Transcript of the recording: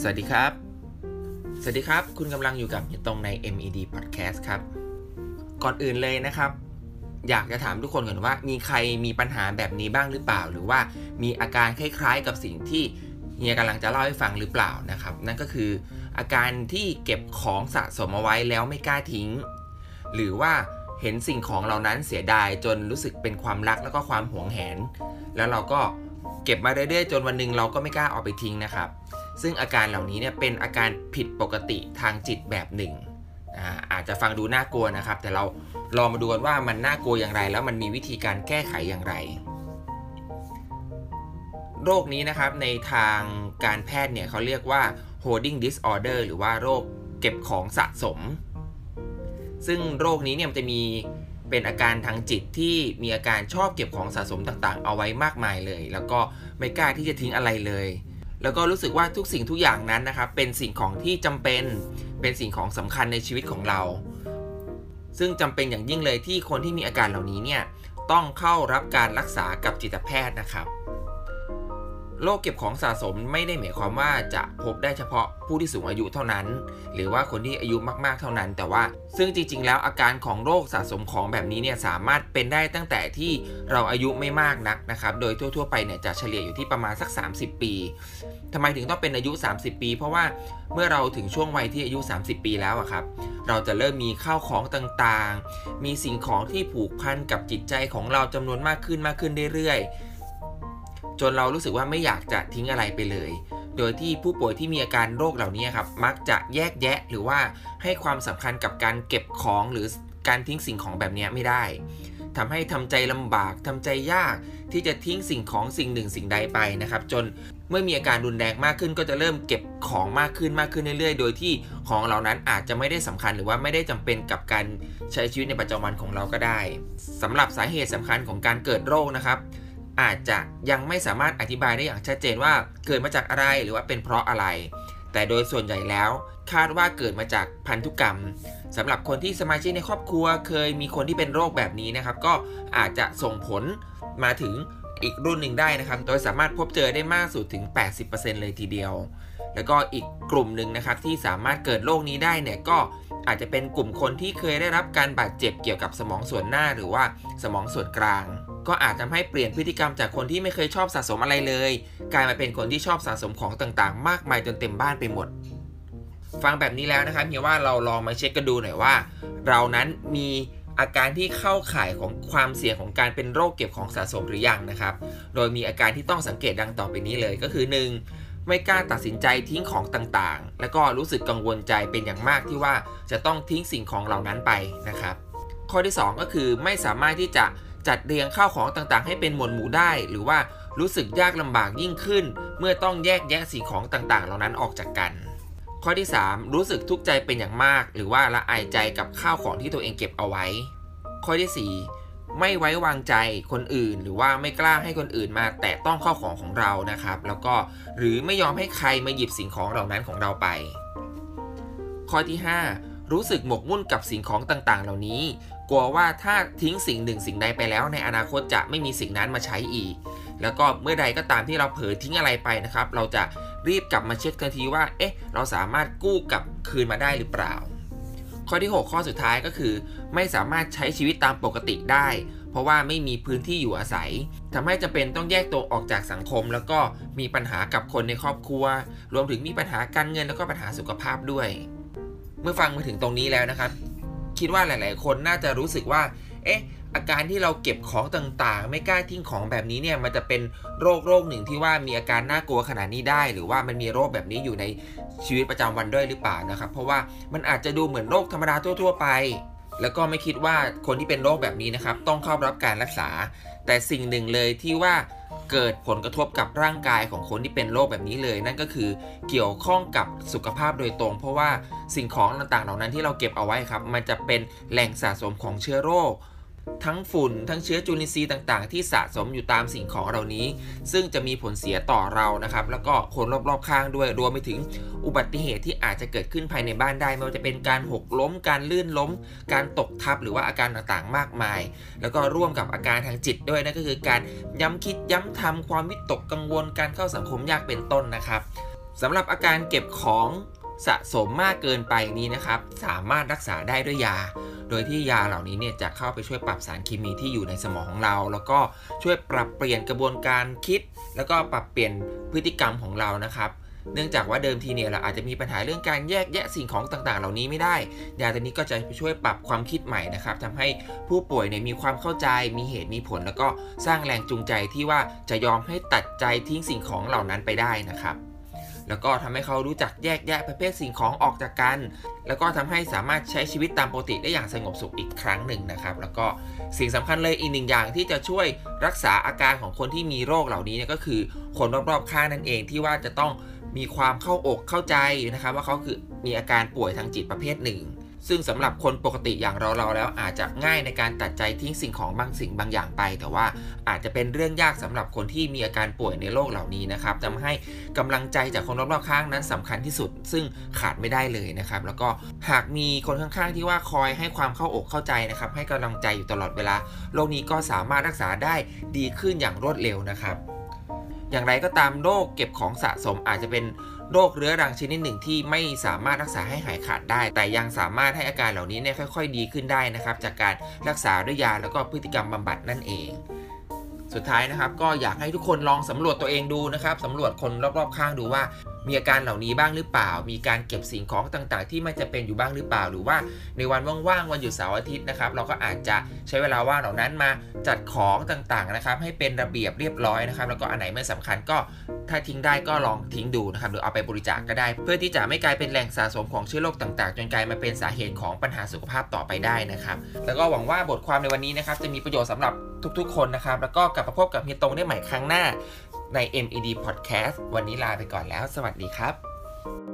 สวัสดีครับ สวัสดีครับ คุณกำลังอยู่กับตรงใน MED Podcast ครับ ก่อนอื่นเลยนะครับ อยากจะถามทุกคนก่อนว่า มีใครมีปัญหาแบบนี้บ้างหรือเปล่า หรือว่ามีอาการคล้ายๆกับสิ่งที่เฮียกำลังจะเล่าให้ฟังหรือเปล่านะครับ นั่นก็คือ อาการที่เก็บของสะสมเอาไว้แล้วไม่กล้าทิ้ง หรือว่าเห็นสิ่งของเหล่านั้นเสียดายจนรู้สึกเป็นความรักแล้วก็ความหวงแหน แล้วเราก็เก็บมาเรื่อยๆ จนวันหนึ่งเราก็ไม่กล้าเอาไปทิ้งนะครับ ซึ่งอาการเหล่านี้เนี่ยเป็นอาการผิดปกติทางจิตแบบหนึ่งอาอาจจะฟังดูน่ากลัวนะครับ แต่เราลองมาดูกันว่ามันน่ากลัวอย่างไร แล้วมันมีวิธีการแก้ไขอย่างไร โรคนี้นะครับในทางการแพทย์เนี่ยเขาเรียกว่า holding disorder หรือว่าโรคเก็บของสะสม ซึ่งโรคนี้เนี่ยจะมีเป็นอาการทางจิตที่มีอาการชอบเก็บของสะสมต่างๆ เอาไว้มากมายเลย แล้วก็ไม่กล้าที่จะทิ้งอะไรเลย แล้วก็รู้สึกว่าทุกสิ่งทุกอย่างนั้นนะครับ เป็นสิ่งของที่จำเป็น เป็นสิ่งของสำคัญในชีวิตของเรา ซึ่งจำเป็นอย่างยิ่งเลยที่คนที่มีอาการเหล่านี้เนี่ยต้องเข้ารับการรักษากับจิตแพทย์นะครับ โรคเก็บของสะสมไม่ได้หมายความว่าจะพบได้เฉพาะผู้ที่สูงอายุเท่านั้น หรือว่าคนที่อายุมากๆเท่านั้น แต่ว่าซึ่งจริง ๆ แล้วอาการของโรคสะสมของแบบนี้เนี่ยสามารถเป็นได้ตั้งแต่ที่เราอายุไม่มากนักนะครับ โดยทั่ว ๆ ไปเนี่ยจะเฉลี่ยอยู่ที่ประมาณสัก 30 ปีทำไมถึงต้องเป็นอายุ 30 ปี เพราะว่าเมื่อเราถึงช่วงวัยที่อายุ 30 ปีแล้วอะครับเราจะเริ่มมีข้าวของต่างๆ มีสิ่งของที่ผูกพันกับจิตใจของเราจำนวนมากขึ้นมากขึ้นเรื่อยๆ จนเรารู้สึกว่าไม่อยากจะทิ้งอะไรไปเลย โดยที่ผู้ป่วยที่มีอาการโรคเหล่านี้ครับ มักจะแยกแยะหรือว่าให้ความสำคัญกับการเก็บของหรือการทิ้งสิ่งของแบบนี้ไม่ได้ทำให้ทำใจลำบากทำใจยากที่จะทิ้งสิ่งของสิ่งหนึ่งสิ่งใดไปนะครับ จนเมื่อมีอาการรุนแรงมากขึ้นก็จะเริ่มเก็บของมากขึ้นมากขึ้นเรื่อยๆ โดยที่ของเหล่านั้นอาจจะไม่ได้สำคัญหรือว่าไม่ได้จำเป็นกับการใช้ชีวิตในประจำวันของเราก็ได้สำหรับสาเหตุสำคัญของการเกิดโรคนะครับ อาจจะยังไม่สามารถอธิบายได้อย่างชัดเจนว่าเกิดมาจากอะไรหรือว่าเป็นเพราะอะไร แต่โดยส่วนใหญ่แล้วคาดว่าเกิดมาจากพันธุกรรมสำหรับคนที่สมาชิกในครอบครัวเคยมีคนที่เป็นโรคแบบนี้นะครับ ก็อาจจะส่งผลมาถึงอีกรุ่นหนึ่งได้นะครับ โดยสามารถพบเจอได้มากสุดถึง 80%เลยทีเดียว แล้วก็อีกกลุ่มหนึ่งนะครับที่สามารถเกิดโรคนี้ได้เนี่ยก็อาจจะเป็นกลุ่มคนที่เคยได้รับการบาดเจ็บเกี่ยวกับสมองส่วนหน้าหรือว่าสมองส่วนกลาง ก็อาจทำให้เปลี่ยนพฤติกรรมจากคนที่ไม่เคยชอบสะสมอะไรเลย กลายมาเป็นคนที่ชอบสะสมของต่างๆ มากมายจนเต็มบ้านไปหมด ฟังแบบนี้แล้วนะครับเฮียว่าเราลองมาเช็คกันดูหน่อยว่า เรานั้นมีอาการที่เข้าข่ายของความเสี่ยงของการเป็นโรคเก็บของสะสมหรือยังนะครับ โดยมีอาการที่ต้องสังเกตดังต่อไปนี้เลยก็คือ 1. ไม่กล้าตัดสินใจทิ้งของต่างๆ แล้วก็รู้สึกกังวลใจเป็นอย่างมากที่ว่าจะต้องทิ้งสิ่งของเหล่านั้นไปนะครับ ข้อที่ 2 ก็คือไม่สามารถที่จะ จัดเรียงข้าวของต่างๆ ให้เป็นหมวดหมู่ได้ หรือว่ารู้สึกยากลำบากยิ่งขึ้น เมื่อต้องแยกแยะสิ่งของต่างๆ เหล่านั้นออกจากกัน ข้อที่ 3 รู้สึกทุกข์ใจเป็นอย่างมาก หรือว่าละอายใจกับข้าวของที่ตัวเองเก็บเอาไว้ ข้อที่ 4 ไม่ไว้วางใจคนอื่น หรือว่าไม่กล้าให้คนอื่นมา แตะต้องข้าวของของเรานะครับ แล้วก็หรือไม่ยอมให้ใครมาหยิบสิ่งของเหล่านั้นของเราไป ข้อที่ 5 รู้สึกหมกมุ่นกับสิ่งของต่างๆ เหล่านี้ กลัวว่าถ้าทิ้งสิ่งหนึ่งสิ่งใดไปแล้ว ในอนาคตจะไม่มีสิ่งนั้นมาใช้อีก แล้วก็เมื่อใดก็ตามที่เราเผลอทิ้งอะไรไปนะครับ เราจะรีบกลับมาเช็คทันทีว่า เอ๊ะ เราสามารถกู้กลับคืนมาได้หรือเปล่า ข้อที่ 6 ข้อสุดท้ายก็คือ ไม่สามารถใช้ชีวิตตามปกติได้ เพราะว่าไม่มีพื้นที่อยู่อาศัยทำให้จำเป็นต้องแยกตัวออกจากสังคม แล้วก็มีปัญหากับคนในครอบครัว รวมถึงมีปัญหาการเงินแล้วก็ปัญหาสุขภาพด้วย เมื่อฟังมาถึงตรงนี้แล้วนะครับ คิดว่าหลาย ๆ คนน่าจะรู้สึกว่า เอ๊ะ อาการที่เราเก็บของต่าง ๆ ไม่กล้าทิ้งของแบบนี้เนี่ยมันจะเป็นโรคโรคหนึ่งที่ว่ามีอาการน่ากลัวขนาดนี้ได้ หรือว่ามันมีโรคแบบนี้อยู่ในชีวิตประจำวันด้วยหรือเปล่านะครับ เพราะว่ามันอาจจะดูเหมือนโรคธรรมดาทั่ว ๆ ไป แล้วก็ไม่คิดว่าคนที่เป็นโรคแบบนี้นะครับ ต้องเข้ารับการรักษา แต่สิ่งหนึ่งเลยที่ว่า เกิดผลกระทบกับร่างกายของคนที่เป็นโรคแบบนี้เลย นั่นก็คือเกี่ยวข้องกับสุขภาพโดยตรง เพราะว่าสิ่งของต่างๆ เหล่านั้นที่เราเก็บเอาไว้ครับ มันจะเป็นแหล่งสะสมของเชื้อโรค ทั้งฝุ่นทั้งเชื้อจุลินทรีย์ต่างๆ ที่สะสมอยู่ตามสิ่งของเหล่านี้ ซึ่งจะมีผลเสียต่อเรานะครับ แล้วก็คนรอบๆข้างด้วยรวมไปถึงอุบัติเหตุที่อาจจะเกิดขึ้นภายในบ้านได้ไม่ว่าจะเป็นการหกล้ม การลื่นล้ม การตกทับหรือว่าอาการต่างๆมากมาย แล้วก็ร่วมกับอาการทางจิตด้วยนั่นก็คือการย้ำคิดย้ำทำความวิตกกังวลการเข้าสังคมยากเป็นต้นนะครับสำหรับอาการเก็บของสะสมมากเกินไปนี้นะครับ สามารถรักษาได้ด้วยยา โดยที่ยาเหล่านี้เนี่ยจะเข้าไปช่วยปรับสารเคมีที่อยู่ในสมองของเรา แล้วก็ช่วยปรับเปลี่ยนกระบวนการคิด แล้วก็ปรับเปลี่ยนพฤติกรรมของเรานะครับเนื่องจากว่าเดิมทีเนี่ยเราอาจจะมีปัญหาเรื่องการแยกแยะสิ่งของต่างๆ เหล่านี้ไม่ได้ ยาตัวนี้ก็จะช่วยปรับความคิดใหม่นะครับทำให้ผู้ป่วยเนี่ยมีความเข้าใจ มีเหตุมีผล แล้วก็สร้างแรงจูงใจที่ว่าจะยอมให้ตัดใจทิ้งสิ่งของเหล่านั้นไปได้นะครับ แล้วก็ทำให้เขารู้จักแยกแยะประเภทสิ่งของออกจากกัน แล้วก็ทำให้สามารถใช้ชีวิตตามปกติได้อย่างสงบสุขอีกครั้งหนึ่งนะครับ แล้วก็สิ่งสำคัญเลยอีกหนึ่งอย่างที่จะช่วยรักษาอาการของคนที่มีโรคเหล่านี้เนี่ยก็คือคนรอบๆข้างนั่นเองที่ว่าจะต้องมีความเข้าอกเข้าใจนะครับ ว่าเขาคือมีอาการป่วยทางจิตประเภทหนึ่ง ซึ่งสำหรับคนปกติอย่างเราเราแล้วอาจจะง่ายในการตัดใจทิ้งสิ่งของบางสิ่งบางอย่างไป แต่ว่าอาจจะเป็นเรื่องยากสำหรับคนที่มีอาการป่วยในโรคเหล่านี้นะครับทำให้กำลังใจจากคนรอบๆข้างนั้นสำคัญที่สุด ซึ่งขาดไม่ได้เลยนะครับ แล้วก็หากมีคนข้างๆ ที่ว่าคอยให้ความเข้าอกเข้าใจนะครับ ให้กำลังใจอยู่ตลอดเวลาโรคนี้ก็สามารถรักษาได้ดีขึ้นอย่างรวดเร็วนะครับ อย่างไรก็ตามโรคเก็บของสะสมอาจจะเป็น โรคเรื้อรังชนิดหนึ่งที่ไม่สามารถรักษาให้หายขาดได้ แต่ยังสามารถให้อาการเหล่านี้เนี่ยค่อย ๆ ดีขึ้นได้นะครับจากการรักษาด้วยยาแล้วก็พฤติกรรมบำบัดนั่นเอง สุดท้ายนะครับก็อยากให้ทุกคนลองสำรวจตัวเองดูนะครับสำรวจคนรอบๆข้างดูว่า มีอาการเหล่านี้บ้างหรือเปล่า มีการเก็บสิ่งของต่างๆ ที่ไม่จะเป็นอยู่บ้างหรือเปล่า หรือว่าในวันว่างๆวันหยุดเสาร์อาทิตย์นะครับ เราก็อาจจะใช้เวลาว่างเหล่านั้นมาจัดของต่างๆนะครับ ให้เป็นระเบียบเรียบร้อยนะครับ แล้วก็อันไหนไม่สำคัญก็ถ้าทิ้งได้ก็ลองทิ้งดูนะครับ หรือเอาไปบริจาคกก็ได้ เพื่อที่จะไม่กลายเป็นแหล่งสะสมของเชื้อโรคต่างๆ จนกลายมาเป็นสาเหตุของปัญหาสุขภาพต่อไปได้นะครับ แล้วก็หวังว่าบทความในวันนี้นะครับจะมีประโยชน์สำหรับทุกๆ คนนะครับ แล้วก็กลับมาพบกับเฮียตรงได้ใหม่ครั้งหน้า ใน MED Podcast วันนี้ลาไปก่อนแล้ว สวัสดีครับ